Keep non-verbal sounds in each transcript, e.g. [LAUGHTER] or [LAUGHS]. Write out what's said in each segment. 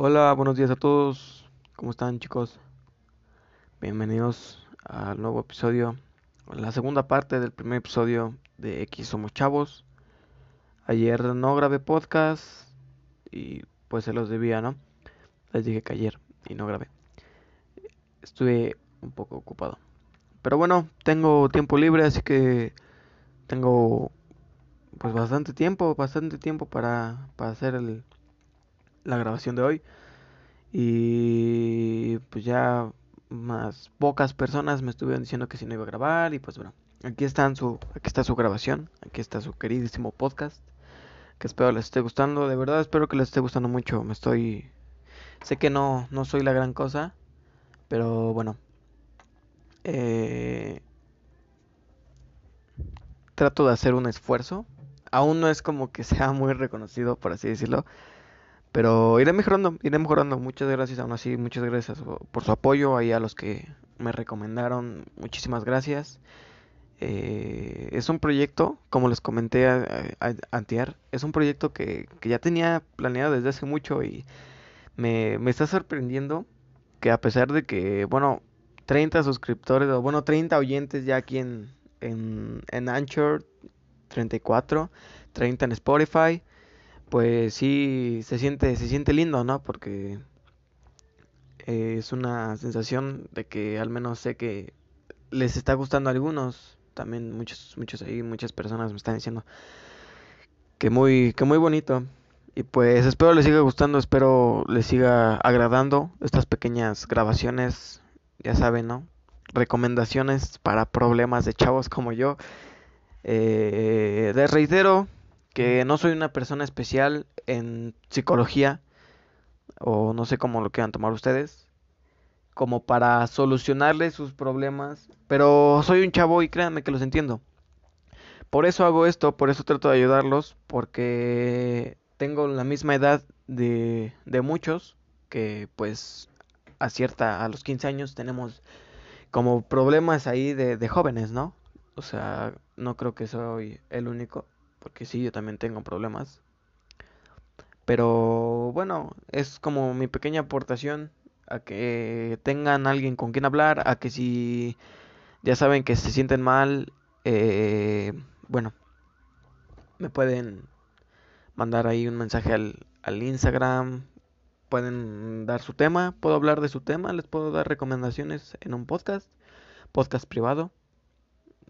Hola, buenos días a todos. ¿Cómo están, chicos? Bienvenidos al nuevo episodio, la segunda parte del primer episodio de X Somos Chavos. Ayer no grabé podcast y pues se los debía, ¿no? Les dije que ayer y no grabé. Estuve un poco ocupado. Pero bueno, tengo tiempo libre, así que tengo pues bastante tiempo, bastante tiempo para, para hacer el, la grabación de hoy. Y pues ya más pocas personas me estuvieron diciendo que si no iba a grabar y pues bueno, aquí están su aquí está su grabación, aquí está su queridísimo podcast que espero les esté gustando, de verdad espero que les esté gustando mucho. Me estoy sé que no no soy la gran cosa, pero bueno. Eh, trato de hacer un esfuerzo. Aún no es como que sea muy reconocido, por así decirlo. Pero iré mejorando, iré mejorando. Muchas gracias aún así, muchas gracias por su apoyo ahí a los que me recomendaron. Muchísimas gracias. Eh, es un proyecto, como les comenté a, antier, es un proyecto que, que, ya tenía planeado desde hace mucho y me, me está sorprendiendo que a pesar de que, bueno, 30 suscriptores, o bueno, 30 oyentes ya aquí en, en, en Anchor, 34, 30 en Spotify, pues sí se siente, se siente lindo, ¿no? Porque es una sensación de que al menos sé que les está gustando a algunos. También muchos, muchos ahí, muchas personas me están diciendo que muy, que muy bonito. Y pues espero les siga gustando, espero les siga agradando estas pequeñas grabaciones, ya saben, ¿no? Recomendaciones para problemas de chavos como yo. Eh, reitero, que no soy una persona especial en psicología, o no sé cómo lo quieran tomar ustedes, como para solucionarles sus problemas, pero soy un chavo y créanme que los entiendo. Por eso hago esto, por eso trato de ayudarlos, porque tengo la misma edad de, de muchos, que pues a a los 15 años tenemos como problemas ahí de, de jóvenes, ¿no? O sea, no creo que soy el único porque sí, yo también tengo problemas. Pero bueno, es como mi pequeña aportación a que tengan alguien con quien hablar, a que si ya saben que se sienten mal, eh, bueno, me pueden mandar ahí un mensaje al, al Instagram, pueden dar su tema, puedo hablar de su tema, les puedo dar recomendaciones en un podcast, podcast privado,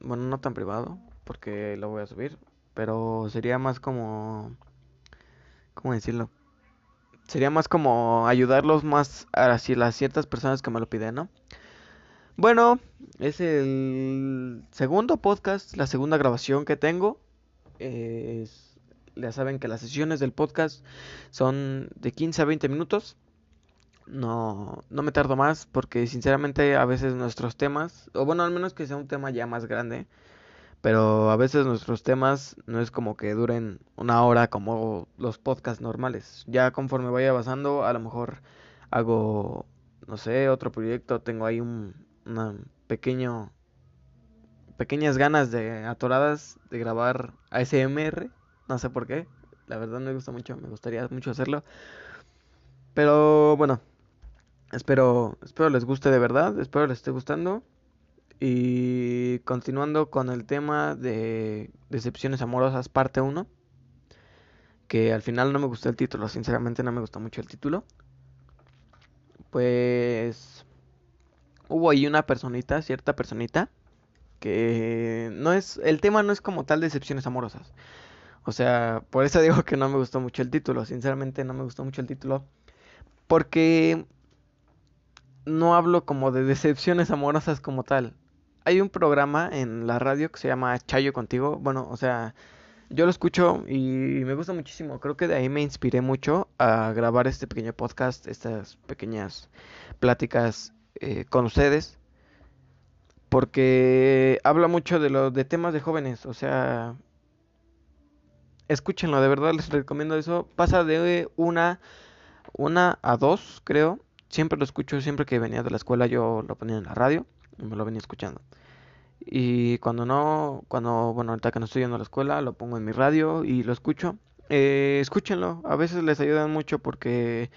bueno, no tan privado, porque lo voy a subir, pero sería más como... ¿Cómo decirlo? Sería más como ayudarlos más a las ciertas personas que me lo piden, ¿no? Bueno, es el segundo podcast, la segunda grabación que tengo. Es, ya saben que las sesiones del podcast son de 15 a 20 minutos. No, no me tardo más porque sinceramente a veces nuestros temas, o bueno, al menos que sea un tema ya más grande, pero a veces nuestros temas no es como que duren una hora como los podcasts normales. Ya conforme vaya avanzando, a lo mejor hago, no sé, otro proyecto, tengo ahí un una pequeño pequeñas ganas de atoradas de grabar ASMR, no sé por qué, la verdad me gusta mucho, me gustaría mucho hacerlo. Pero bueno, espero espero les guste de verdad, espero les esté gustando. Y continuando con el tema de decepciones amorosas parte 1, que al final no me gustó el título, sinceramente no me gustó mucho el título. Pues hubo ahí una personita, cierta personita, que no es, el tema no es como tal decepciones amorosas. O sea, por eso [LAUGHS] digo que no me gustó mucho el título, sinceramente no me gustó mucho el título, porque no hablo como de decepciones amorosas como tal hay un programa en la radio que se llama Chayo Contigo. Bueno, o sea, yo lo escucho y me gusta muchísimo. Creo que de ahí me inspiré mucho a grabar este pequeño podcast, estas pequeñas pláticas eh, con ustedes. Porque habla mucho de los de temas de jóvenes. O sea, escúchenlo, de verdad les recomiendo eso. Pasa de una, una a dos, creo. Siempre lo escucho, siempre que venía de la escuela yo lo ponía en la radio me lo venía escuchando. Y cuando no, cuando, bueno, ahorita que no estoy yendo a la escuela, lo pongo en mi radio y lo escucho. Eh, escúchenlo, a veces les ayudan mucho porque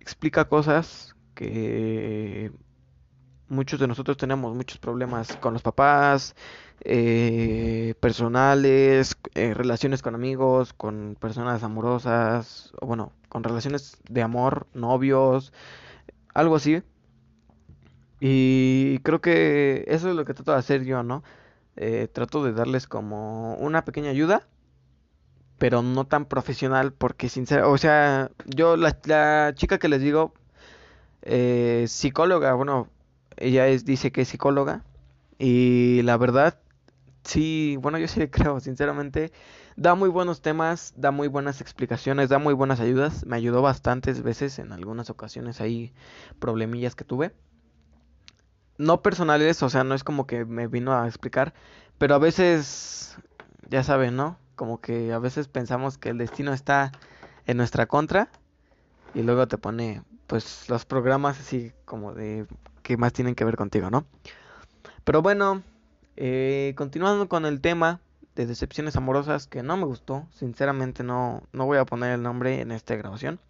explica cosas que muchos de nosotros tenemos muchos problemas con los papás, eh, personales, eh, relaciones con amigos, con personas amorosas, o bueno, con relaciones de amor, novios, algo así. Y creo que eso es lo que trato de hacer yo, ¿no? Eh, trato de darles como una pequeña ayuda, pero no tan profesional, porque sinceramente, o sea, yo, la, la chica que les digo, eh, psicóloga, bueno, ella es, dice que es psicóloga, y la verdad, sí, bueno, yo sí [LAUGHS] creo, sinceramente, da muy buenos temas, da muy buenas explicaciones, da muy buenas ayudas, me ayudó bastantes veces en algunas ocasiones ahí problemillas que tuve no personales, o sea, no es como que me vino a explicar, pero a veces, ya saben, ¿no? Como que a veces pensamos que el destino está en nuestra contra y luego te pone, pues, los programas así como de que más tienen que ver contigo, ¿no? Pero bueno, eh, continuando con el tema de decepciones amorosas que no me gustó, sinceramente no, no voy a poner el nombre en esta grabación,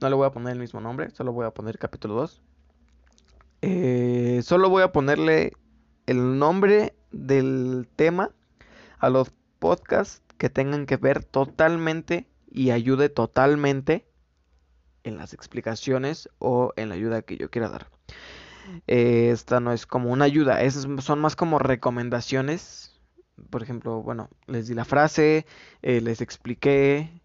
no le voy a poner el mismo nombre, solo voy a poner capítulo 2 eh, solo voy a ponerle el nombre del tema a los podcasts que tengan que ver totalmente y ayude totalmente en las explicaciones o en la ayuda que yo quiera dar. Eh, esta no es como una ayuda, son más como recomendaciones. Por ejemplo, bueno, les di la frase, eh, les expliqué,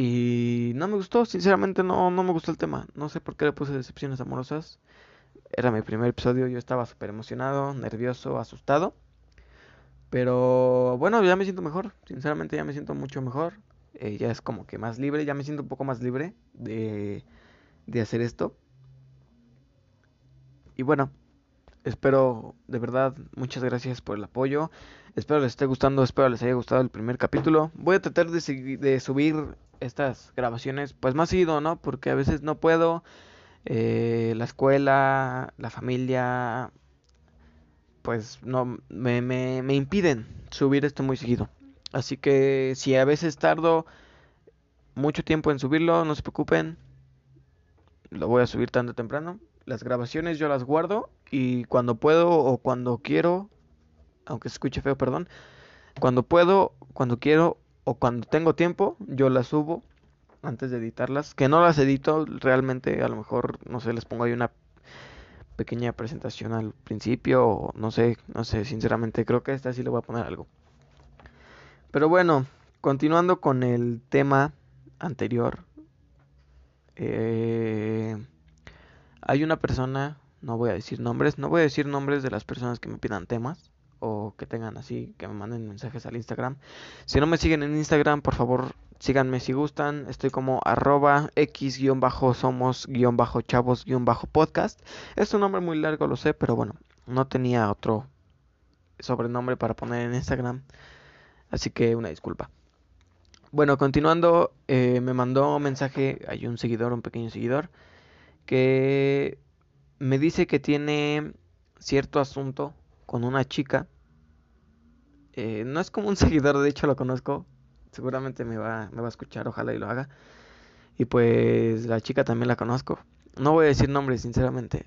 y no me gustó, sinceramente no, no me gustó el tema. No sé por qué le puse decepciones amorosas. Era mi primer episodio, yo estaba súper emocionado, nervioso, asustado. Pero bueno, ya me siento mejor, sinceramente ya me siento mucho mejor. Eh, ya es como que más libre, ya me siento un poco más libre de, de hacer esto. Y bueno, espero de verdad, muchas gracias por el apoyo. Espero les esté gustando, espero les haya gustado el primer capítulo. Voy a tratar de, de subir estas grabaciones pues más seguido, ¿no? Porque a veces no puedo. Eh, la escuela, la familia, pues no me, me, me impiden subir esto muy seguido. Así que si a veces tardo mucho tiempo en subirlo, no se preocupen. Lo voy a subir tanto temprano. Las grabaciones yo las guardo y cuando puedo o cuando quiero, aunque se escuche feo, perdón, cuando puedo, cuando quiero o cuando tengo tiempo, yo las subo antes de editarlas. Que no las edito, realmente a lo mejor, no sé, les pongo ahí una pequeña presentación al principio o no sé, no sé, sinceramente creo que esta sí le voy a poner algo. Pero bueno, continuando con el tema anterior. Eh, hay una persona, no voy a decir nombres, no voy a decir nombres de las personas que me pidan temas o que tengan así, que me manden mensajes al Instagram. Si no me siguen en Instagram, por favor, síganme si gustan. Estoy como arroba x-somos-chavos-podcast. Es un nombre muy largo, lo sé, pero bueno, no tenía otro sobrenombre para poner en Instagram. Así que una disculpa. Bueno, continuando, eh, me mandó un mensaje, hay un seguidor, un pequeño seguidor, que me dice que tiene cierto asunto con una chica. Eh, no es como un [LAUGHS] seguidor, de hecho lo conozco. Seguramente me va, me va a escuchar, ojalá y lo haga. Y pues la chica también la conozco. No voy a decir nombres, sinceramente.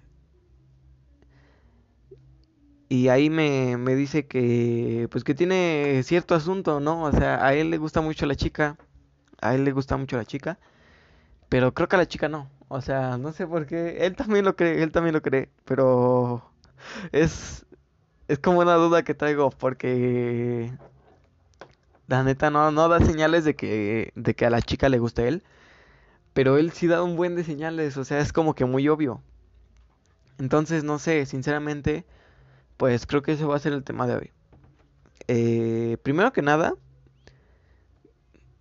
Y ahí me, me dice que pues que tiene cierto asunto, ¿no? O sea, a él le gusta mucho la chica. A él le gusta mucho la chica. Pero creo que a la chica no. O sea, no sé por qué. Él también lo cree, él también lo cree. Pero [LAUGHS] es, es como una duda que traigo porque la neta no, no da señales de que, de que a la chica le guste él. Pero él sí da un buen de señales, o sea, es como que muy obvio. Entonces, no sé, sinceramente, pues creo que ese va a ser el tema de hoy. Eh, primero que nada,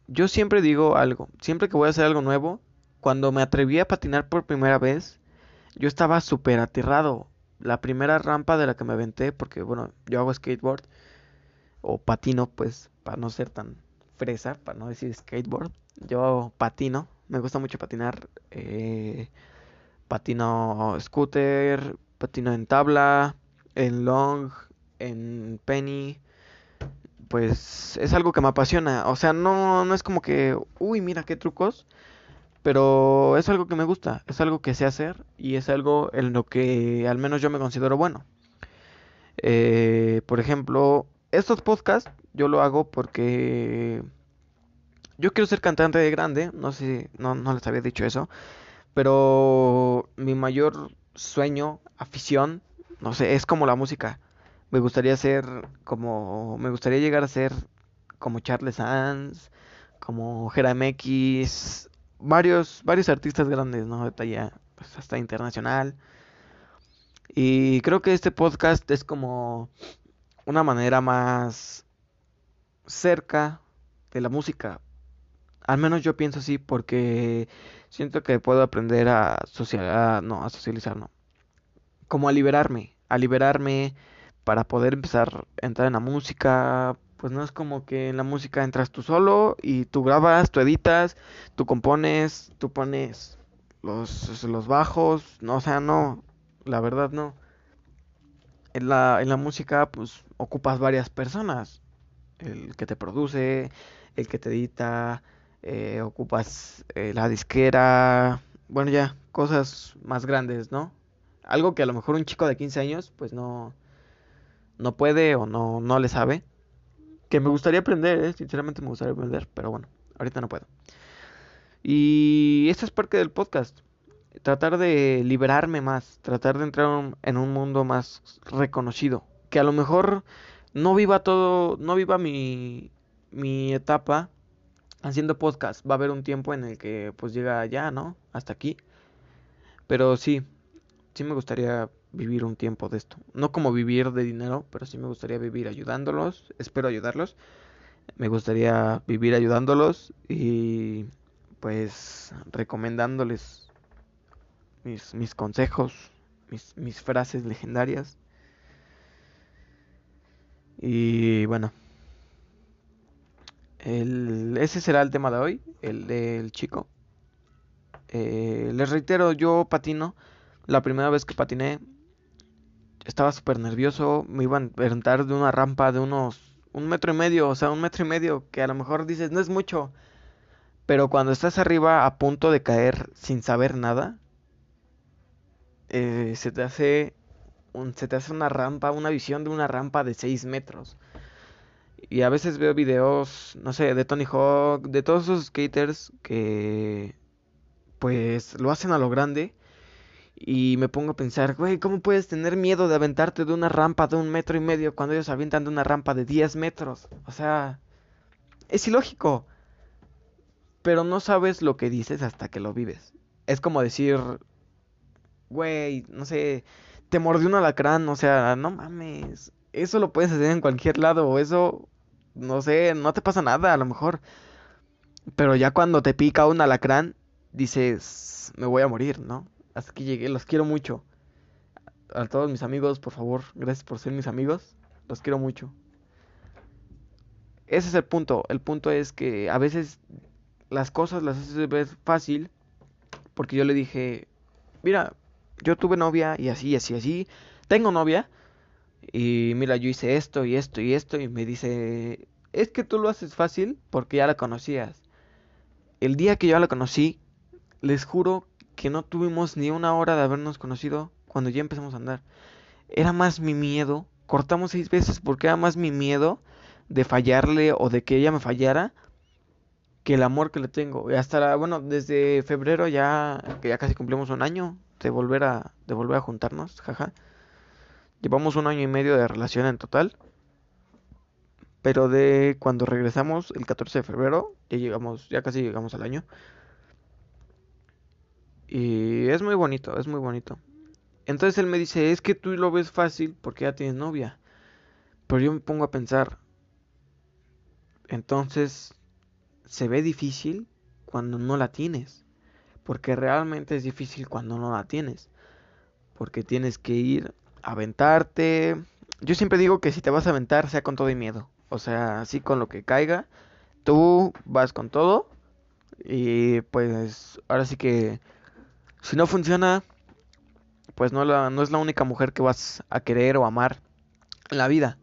yo siempre digo algo, siempre que voy a hacer algo nuevo, cuando me atreví a patinar por primera vez, yo estaba súper aterrado la primera rampa de la que me aventé, porque bueno, yo hago skateboard o patino, pues, para no ser tan fresa, para no decir skateboard, yo patino, me gusta mucho patinar, eh, patino scooter, patino en tabla, en long, en penny, pues es algo que me apasiona, o sea, no, no es como que, uy, mira qué trucos, Pero es algo que me gusta, es algo que sé hacer y es algo en lo que al menos yo me considero bueno. Eh, por ejemplo, estos podcasts yo lo hago porque yo quiero ser cantante de grande, no sé, no, no les había dicho eso, pero mi mayor sueño, afición, no sé, es como la música. Me gustaría ser como, me gustaría llegar a ser como Charles Sanz, como Jeremy X, varios, varios artistas grandes, ¿no? De talla, pues hasta internacional. Y creo que este podcast es como una manera más cerca de la música. Al menos yo pienso así porque siento que puedo aprender a, social, no, a socializar, no. Como a liberarme, a liberarme para poder empezar a entrar en la música. Pues no es como que en la música entras tú solo y tú grabas, tú editas, tú compones, tú pones los, los bajos, no, o sea, no, la verdad no. En la, en la música pues ocupas varias personas. El que te produce, el que te edita, eh, ocupas eh, la disquera, bueno ya, cosas más grandes, ¿no? Algo que a lo mejor un chico de 15 años pues no, no puede o no, no le sabe. Que me gustaría aprender, ¿eh? sinceramente me gustaría aprender, pero bueno, ahorita no puedo. Y esta es parte del podcast tratar de liberarme más, tratar de entrar en un mundo más reconocido, que a lo mejor no viva todo, no viva mi, mi etapa haciendo podcast, va a haber un tiempo en el que pues llega ya, ¿no? Hasta aquí. Pero sí, sí me gustaría vivir un tiempo de esto. No como vivir de dinero, pero sí me gustaría vivir ayudándolos, espero ayudarlos. Me gustaría vivir ayudándolos y pues recomendándoles mis, consejos, mis, frases legendarias. Y bueno, ese será el tema de hoy, el del chico. Eh, les reitero, yo patino. La primera vez que patiné estaba súper nervioso. Me iban a enfrentar de una rampa de unos un metro y medio, o sea, un metro y medio, que a lo mejor dices no es mucho. Pero cuando estás arriba a punto de caer sin saber nada, eh, se te hace se te hace una rampa, una visión de una rampa de 6 metros. Y a veces veo videos, no sé, de Tony Hawk, de todos esos skaters que pues lo hacen a lo grande. Y me pongo a pensar, güey, ¿cómo puedes tener miedo de aventarte de una rampa de un metro y medio cuando ellos avientan de una rampa de 10 metros? O sea, es ilógico. Pero no sabes lo que dices hasta que lo vives. Es como decir, güey, no sé, te mordió un alacrán, o sea, no mames. Eso lo puedes hacer en cualquier lado, eso, no sé, no te pasa nada a lo mejor. Pero ya cuando te pica un alacrán, dices, me voy a morir, ¿no? Hasta que llegué, los quiero mucho. A todos mis amigos, por favor, gracias por ser mis amigos. Los quiero mucho. Ese es el punto. El punto es que a veces las cosas las haces ver fácil. Porque yo le dije, mira, yo tuve novia y así, así, así. Tengo novia. Y mira, yo hice esto y esto y esto. Y me dice, es que tú lo haces fácil porque ya la conocías. El día que yo la conocí, les juro que no tuvimos ni una hora de habernos conocido cuando ya empezamos a andar. Era más mi miedo. Cortamos seis veces porque era más mi miedo de fallarle o de que ella me fallara que el amor que le tengo. Y hasta, bueno, desde febrero ya, que ya casi cumplimos un año, de volver a, de volver a juntarnos, jaja. Llevamos un año y medio de relación en total. Pero de cuando regresamos el 14 de febrero, ya llegamos, ya casi llegamos al año. Y es muy bonito, es muy bonito. Entonces él me dice, es que tú lo ves fácil porque ya tienes novia. Pero yo me pongo a pensar, entonces, ¿se ve difícil cuando no la tienes? Porque realmente es difícil cuando no la tienes. Porque tienes que ir a aventarte. Yo siempre digo que si te vas a aventar, sea con todo y miedo. O sea, así con lo que caiga. Tú vas con todo. Y pues ahora sí que si no funciona, pues no, la, no es la única mujer que vas a querer o amar en la vida.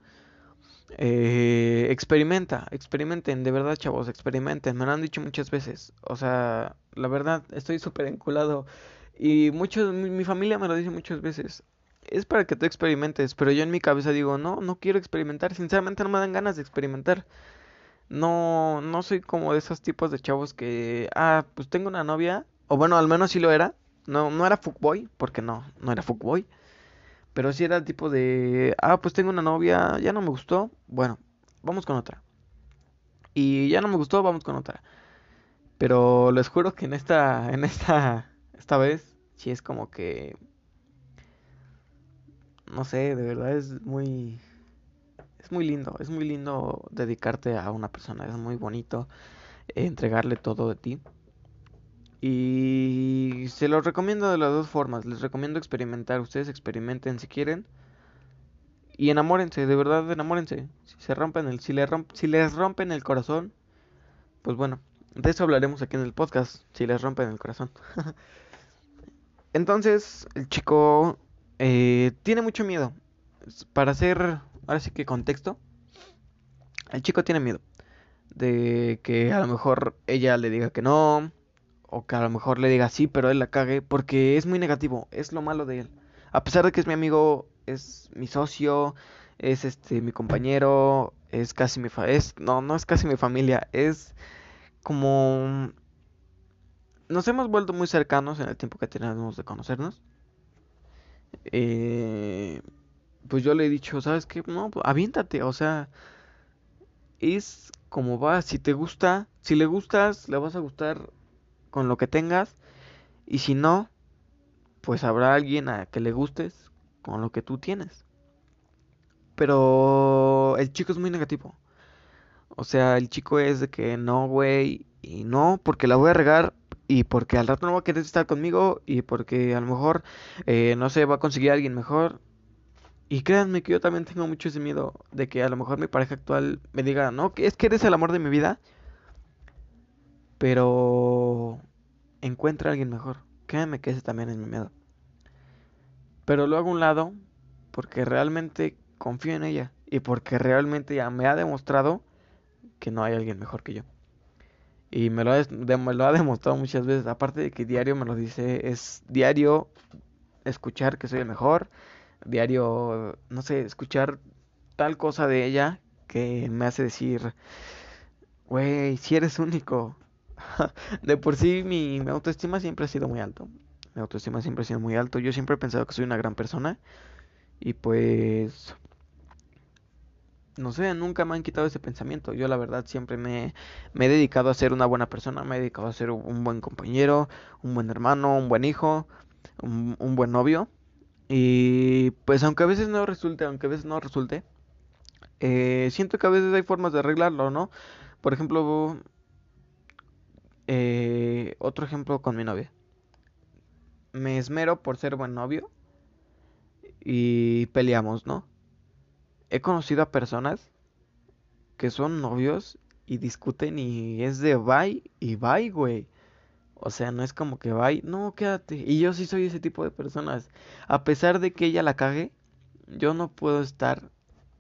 Eh, experimenta, experimenten, de verdad, chavos, experimenten. Me lo han dicho muchas veces. O sea, la verdad, estoy súper enculado. Y muchos, mi, mi familia me lo dice muchas veces. Es para que tú experimentes, pero yo en mi cabeza digo, no, no quiero experimentar. Sinceramente no me dan ganas de experimentar. No, no soy como de esos tipos de chavos que, ah, pues tengo una novia, o bueno, al menos sí lo era. No, no era fuckboy, porque no, no era fuckboy. Pero sí era tipo de, ah, pues tengo una novia, ya no me gustó, bueno, vamos con otra. Y ya no me gustó, vamos con otra. Pero les juro que en esta, en esta, esta vez, sí es como que, no sé, de verdad es muy, es muy lindo, es muy lindo dedicarte a una persona, es muy bonito entregarle todo de ti. Y se los recomiendo de las dos formas. Les recomiendo experimentar. Ustedes experimenten si quieren. Y enamórense, de verdad enamórense. Si se rompen el, si, le si les rompen el corazón, pues bueno, de eso hablaremos aquí en el podcast. Si les rompen el corazón. [LAUGHS] Entonces, el chico eh, tiene mucho miedo. Para hacer, ahora sí que contexto, el chico tiene miedo de que a lo mejor ella le diga que no, o que a lo mejor le diga sí, pero él la cague, porque es muy negativo, es lo malo de él. A pesar de que es mi amigo, es mi socio, es este mi compañero, es casi mi fa es no, no es casi mi familia, es como nos hemos vuelto muy cercanos en el tiempo que tenemos de conocernos. Eh, pues yo le he dicho, ¿sabes qué? No, pues aviéntate, o sea, es como va, si te gusta, si le gustas, le vas a gustar con lo que tengas. Y si no, pues habrá alguien a que le gustes con lo que tú tienes. Pero el chico es muy negativo. O sea, el chico es de que no, güey, y no, porque la voy a regar y porque al rato no va a querer estar conmigo y porque a lo mejor, eh, no sé, va a conseguir a alguien mejor. Y créanme que yo también tengo mucho ese miedo de que a lo mejor mi pareja actual me diga, no, es que eres el amor de mi vida pero encuentra a alguien mejor. Créeme que ese también es mi miedo. Pero lo hago un lado porque realmente confío en ella y porque realmente ya me ha demostrado que no hay alguien mejor que yo. Y me lo, ha, me lo ha demostrado muchas veces. Aparte de que diario me lo dice, es diario escuchar que soy el mejor. Diario, no sé, escuchar tal cosa de ella que me hace decir, güey, si eres único. [LAUGHS] de por sí mi, autoestima siempre ha sido muy alto. Mi autoestima siempre ha sido muy alto. Yo siempre he pensado que soy una gran persona. Y pues... No sé, nunca me han quitado ese pensamiento. Yo la verdad siempre me, he dedicado a ser una buena persona. Me he dedicado a ser un buen compañero, un buen hermano, un buen hijo, un, un buen novio. Y pues aunque a veces no resulte, aunque a veces no resulte, eh, siento que a veces hay formas de arreglarlo, ¿no? Por ejemplo, eh, otro ejemplo con mi novia. Me esmero por ser buen novio y peleamos, ¿no? He conocido a personas que son novios y discuten y es de bye y bye, güey. O sea, no es como que bye, no, quédate. Y yo sí soy ese tipo de personas. A pesar de que ella la cague, yo no puedo estar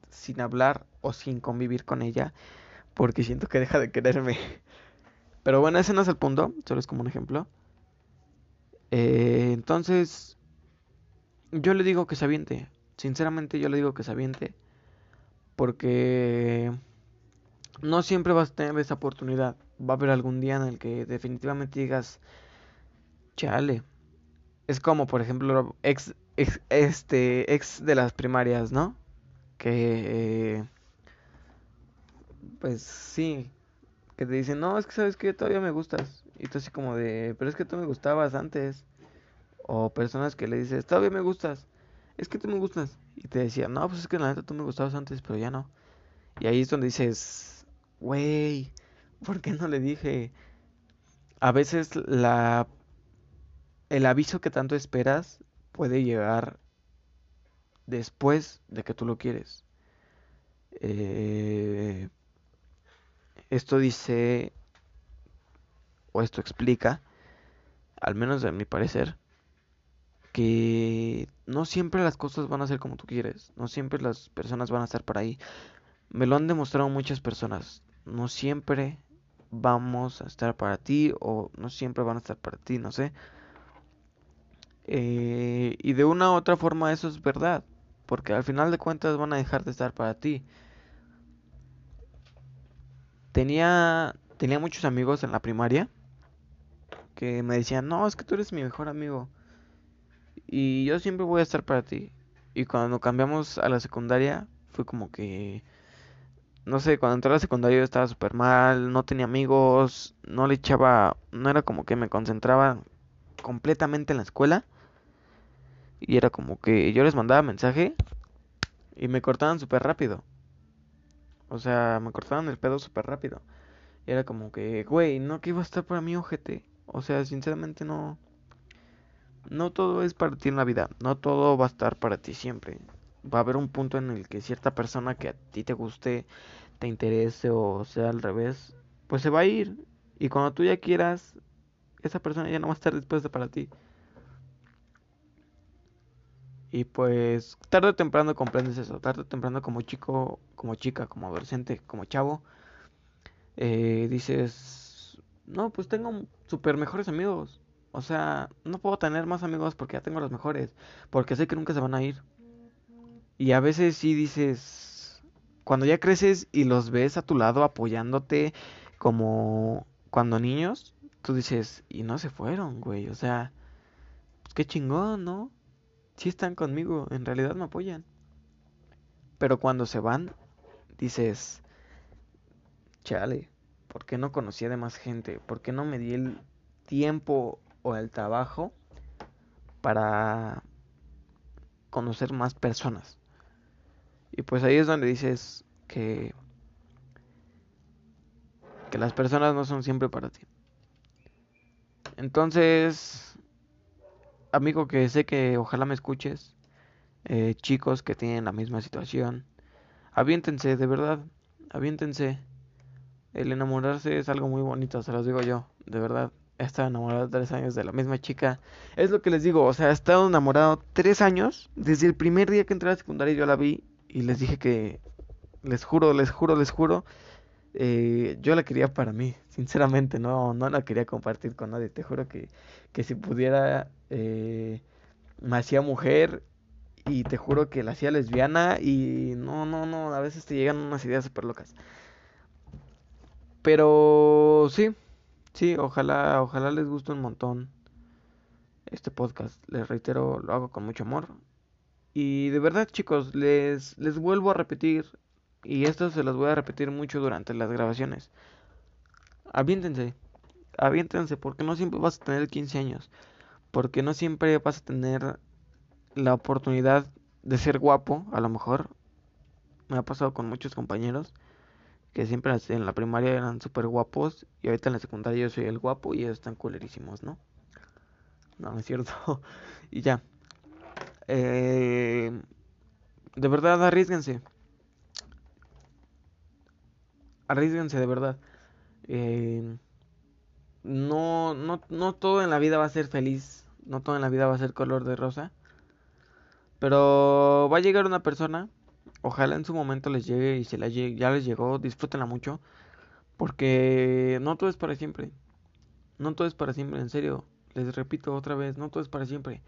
sin hablar o sin convivir con ella porque siento que deja de quererme. Pero bueno, ese no es el punto, solo es como un ejemplo. Eh, entonces, yo le digo que se aviente. Sinceramente, yo le digo que se aviente. Porque no siempre vas a tener esa oportunidad. Va a haber algún día en el que definitivamente digas, chale. Es como, por ejemplo, ex, este, ex de las primarias, ¿no? Que, pues sí, que te dicen, no, es que sabes que todavía me gustas. Y tú así como de, pero es que tú me gustabas antes. O personas que le dices, todavía me gustas. Es que tú me gustas. Y te decía, no, pues es que la neta tú me gustabas antes, pero ya no. Y ahí es donde dices, güey, ¿por qué no le dije? A veces la el aviso que tanto esperas puede llegar después de que tú lo quieres. Eh, esto dice, o esto explica, al menos de mi parecer, que no siempre las cosas van a ser como tú quieres, no siempre las personas van a estar por ahí. Me lo han demostrado muchas personas. No siempre vamos a estar para ti o no siempre van a estar para ti, no sé. Eh, y de una u otra forma eso es verdad, porque al final de cuentas van a dejar de estar para ti. Tenía, tenía muchos amigos en la primaria que me decían, no, es que tú eres mi mejor amigo. Y yo siempre voy a estar para ti. Y cuando cambiamos a la secundaria, fue como que no sé, cuando entré a la secundaria estaba súper mal, no tenía amigos, no le echaba, no era como que me concentraba completamente en la escuela. Y era como que yo les mandaba mensaje y me cortaban súper rápido. O sea, me cortaban el pedo súper rápido. Y era como que, güey, no que iba a estar para mí, ojete. O sea, sinceramente no. No todo es para ti en la vida. No todo va a estar para ti siempre va a haber un punto en el que cierta persona que a ti te guste, te interese o sea al revés, pues se va a ir. Y cuando tú ya quieras, esa persona ya no va a estar dispuesta para ti. Y pues tarde o temprano comprendes eso, tarde o temprano como chico, como chica, como adolescente, como chavo, eh, dices, no, pues tengo super mejores amigos. O sea, no puedo tener más amigos porque ya tengo los mejores, porque sé que nunca se van a ir. Y a veces sí dices, cuando ya creces y los ves a tu lado apoyándote como cuando niños, tú dices, y no se fueron, güey, o sea, pues qué chingón, ¿no? Sí están conmigo, en realidad me apoyan. Pero cuando se van, dices, chale, ¿por qué no conocía de más gente? ¿Por qué no me di el tiempo o el trabajo para conocer más personas? Y pues ahí es donde dices que, que las personas no son siempre para ti. Entonces, amigo que sé que ojalá me escuches, eh, chicos que tienen la misma situación, aviéntense, de verdad, aviéntense. El enamorarse es algo muy bonito, se los digo yo, de verdad. He estado enamorado tres años de la misma chica. Es lo que les digo, o sea, he estado enamorado tres años. Desde el primer día que entré a la secundaria yo la vi y les dije que, les juro, les juro, les juro, eh, yo la quería para mí, sinceramente, no, no la quería compartir con nadie, te juro que, que si pudiera, eh, me hacía mujer y te juro que la hacía lesbiana y no, no, no, a veces te llegan unas ideas súper locas. Pero sí, sí, ojalá, ojalá les guste un montón este podcast. Les reitero, lo hago con mucho amor. Y de verdad, chicos, les, les vuelvo a repetir, y esto se los voy a repetir mucho durante las grabaciones. Aviéntense, aviéntense, porque no siempre vas a tener 15 años, porque no siempre vas a tener la oportunidad de ser guapo, a lo mejor. Me ha pasado con muchos compañeros que siempre en la primaria eran súper guapos y ahorita en la secundaria yo soy el guapo y ellos están culerísimos, ¿no? No, no es cierto. [LAUGHS] y ya. Eh, de verdad, arriesguense. Arriesguense, de verdad. Eh, no, no, no todo en la vida va a ser feliz. No todo en la vida va a ser color de rosa. Pero va a llegar una persona. Ojalá en su momento les llegue y se ya les llegó. Disfrútenla mucho. Porque no todo es para siempre. No todo es para siempre, en serio. Les repito otra vez, no todo es para siempre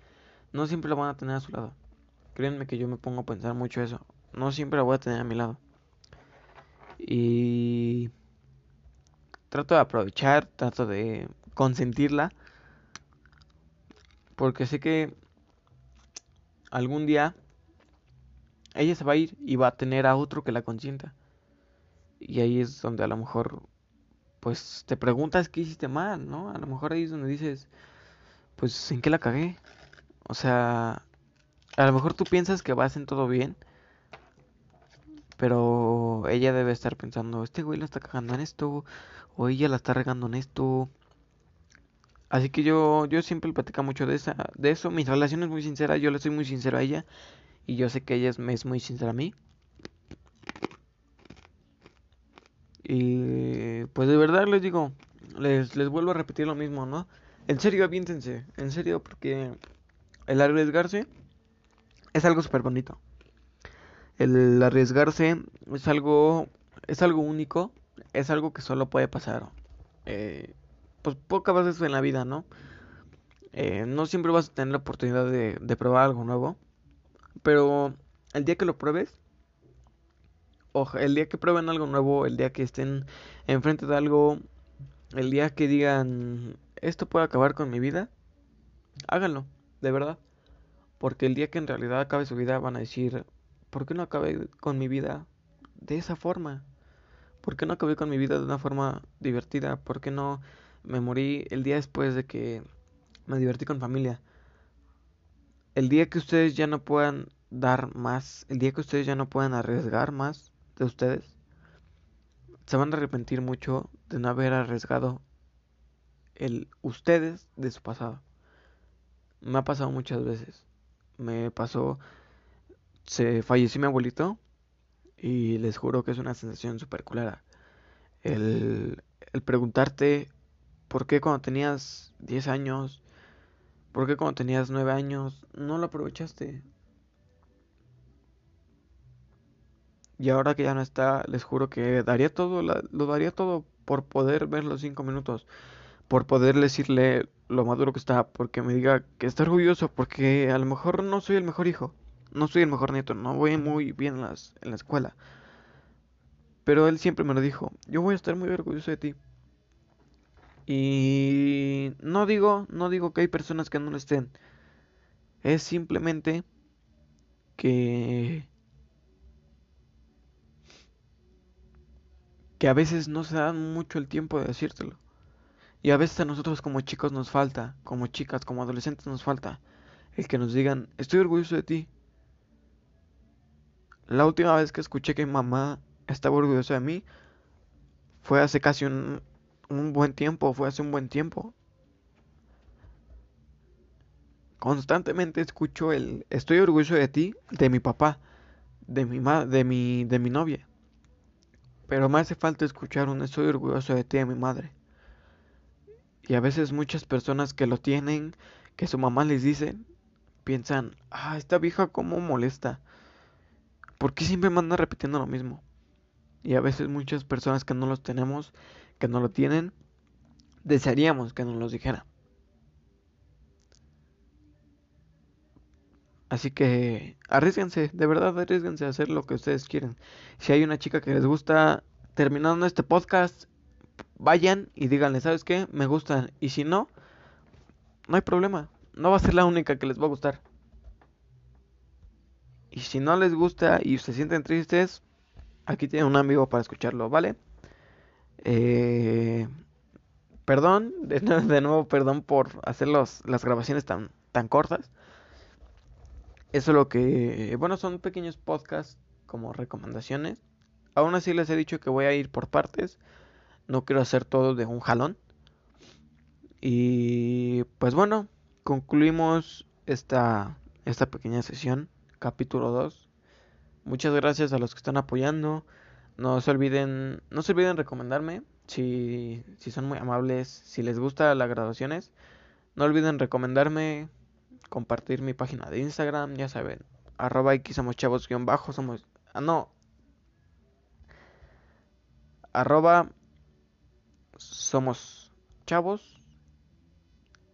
no siempre la van a tener a su lado. Créanme que yo me pongo a pensar mucho eso. No siempre la voy a tener a mi lado. Y trato de aprovechar, trato de consentirla. Porque sé que algún día ella se va a ir y va a tener a otro que la consienta. Y ahí es donde a lo mejor, pues te preguntas qué hiciste mal, ¿no? A lo mejor ahí es donde dices, pues en qué la cagué. O sea, a lo mejor tú piensas que vas en todo bien, pero ella debe estar pensando, este güey la está cagando en esto, o ella la está regando en esto. Así que yo, yo siempre platico mucho de, esa, de eso. Mi relación es muy sincera, yo le soy muy sincero a ella. Y yo sé que ella es, es muy sincera a mí. Y pues de verdad les digo, les, les vuelvo a repetir lo mismo, ¿no? En serio, aviéntense, en serio, porque el arriesgarse es algo súper bonito. El arriesgarse es algo, es algo único, es algo que solo puede pasar, eh, pues pocas veces en la vida, ¿no? Eh, no siempre vas a tener la oportunidad de, de probar algo nuevo, pero el día que lo pruebes, o el día que prueben algo nuevo, el día que estén enfrente de algo, el día que digan, esto puede acabar con mi vida, háganlo, de verdad. Porque el día que en realidad acabe su vida van a decir, ¿por qué no acabé con mi vida de esa forma? ¿Por qué no acabé con mi vida de una forma divertida? ¿Por qué no me morí el día después de que me divertí con familia? El día que ustedes ya no puedan dar más, el día que ustedes ya no puedan arriesgar más de ustedes, se van a arrepentir mucho de no haber arriesgado el ustedes de su pasado. Me ha pasado muchas veces me pasó, se falleció mi abuelito y les juro que es una sensación súper culera. El, el preguntarte por qué cuando tenías 10 años, por qué cuando tenías 9 años, no lo aprovechaste. Y ahora que ya no está, les juro que daría todo, lo daría todo por poder ver los 5 minutos por poder decirle lo maduro que está, porque me diga que está orgulloso, porque a lo mejor no soy el mejor hijo, no soy el mejor nieto, no voy muy bien en, las, en la escuela. Pero él siempre me lo dijo, yo voy a estar muy orgulloso de ti. Y no digo, no digo que hay personas que no lo estén. Es simplemente que que a veces no se dan mucho el tiempo de decírtelo. Y a veces a nosotros como chicos nos falta, como chicas, como adolescentes nos falta, el que nos digan, estoy orgulloso de ti. La última vez que escuché que mi mamá estaba orgullosa de mí fue hace casi un, un buen tiempo, fue hace un buen tiempo. Constantemente escucho el estoy orgulloso de ti de mi papá, de mi ma de mi de mi novia. Pero me hace falta escuchar un estoy orgulloso de ti de mi madre. Y a veces muchas personas que lo tienen, que su mamá les dice, piensan, ah, esta vieja cómo molesta. ¿Por qué siempre me anda repitiendo lo mismo? Y a veces muchas personas que no los tenemos, que no lo tienen, desearíamos que nos los dijera. Así que arriesguense, de verdad arriesguense a hacer lo que ustedes quieren. Si hay una chica que les gusta, terminando este podcast, vayan y díganle, ¿sabes qué? Me gustan. Y si no, no hay problema. No va a ser la única que les va a gustar. Y si no les gusta y se sienten tristes, aquí tienen un amigo para escucharlo, ¿vale? Eh, perdón, de, [LAUGHS] nuevo perdón por hacer las grabaciones tan, cortas. Eso es lo que, bueno, son pequeños podcasts como recomendaciones. Aún así les he dicho que voy a ir por partes no quiero hacer todo de un jalón. Y pues bueno, concluimos esta, esta pequeña sesión, capítulo 2. Muchas gracias a los que están apoyando. No se olviden, no se olviden recomendarme si, si son muy amables, si les gusta las graduaciones. No olviden recomendarme, compartir mi página de Instagram, ya saben, arroba x somos chavos guion bajo, somos, ah no, arroba somos chavos,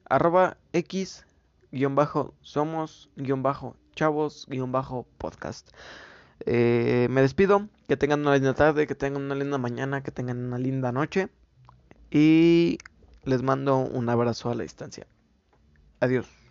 arroba x guion bajo somos guion bajo chavos guion bajo podcast. Eh, me despido, que tengan una linda tarde, que tengan una linda mañana, que tengan una linda noche y les mando un abrazo a la distancia. Adiós.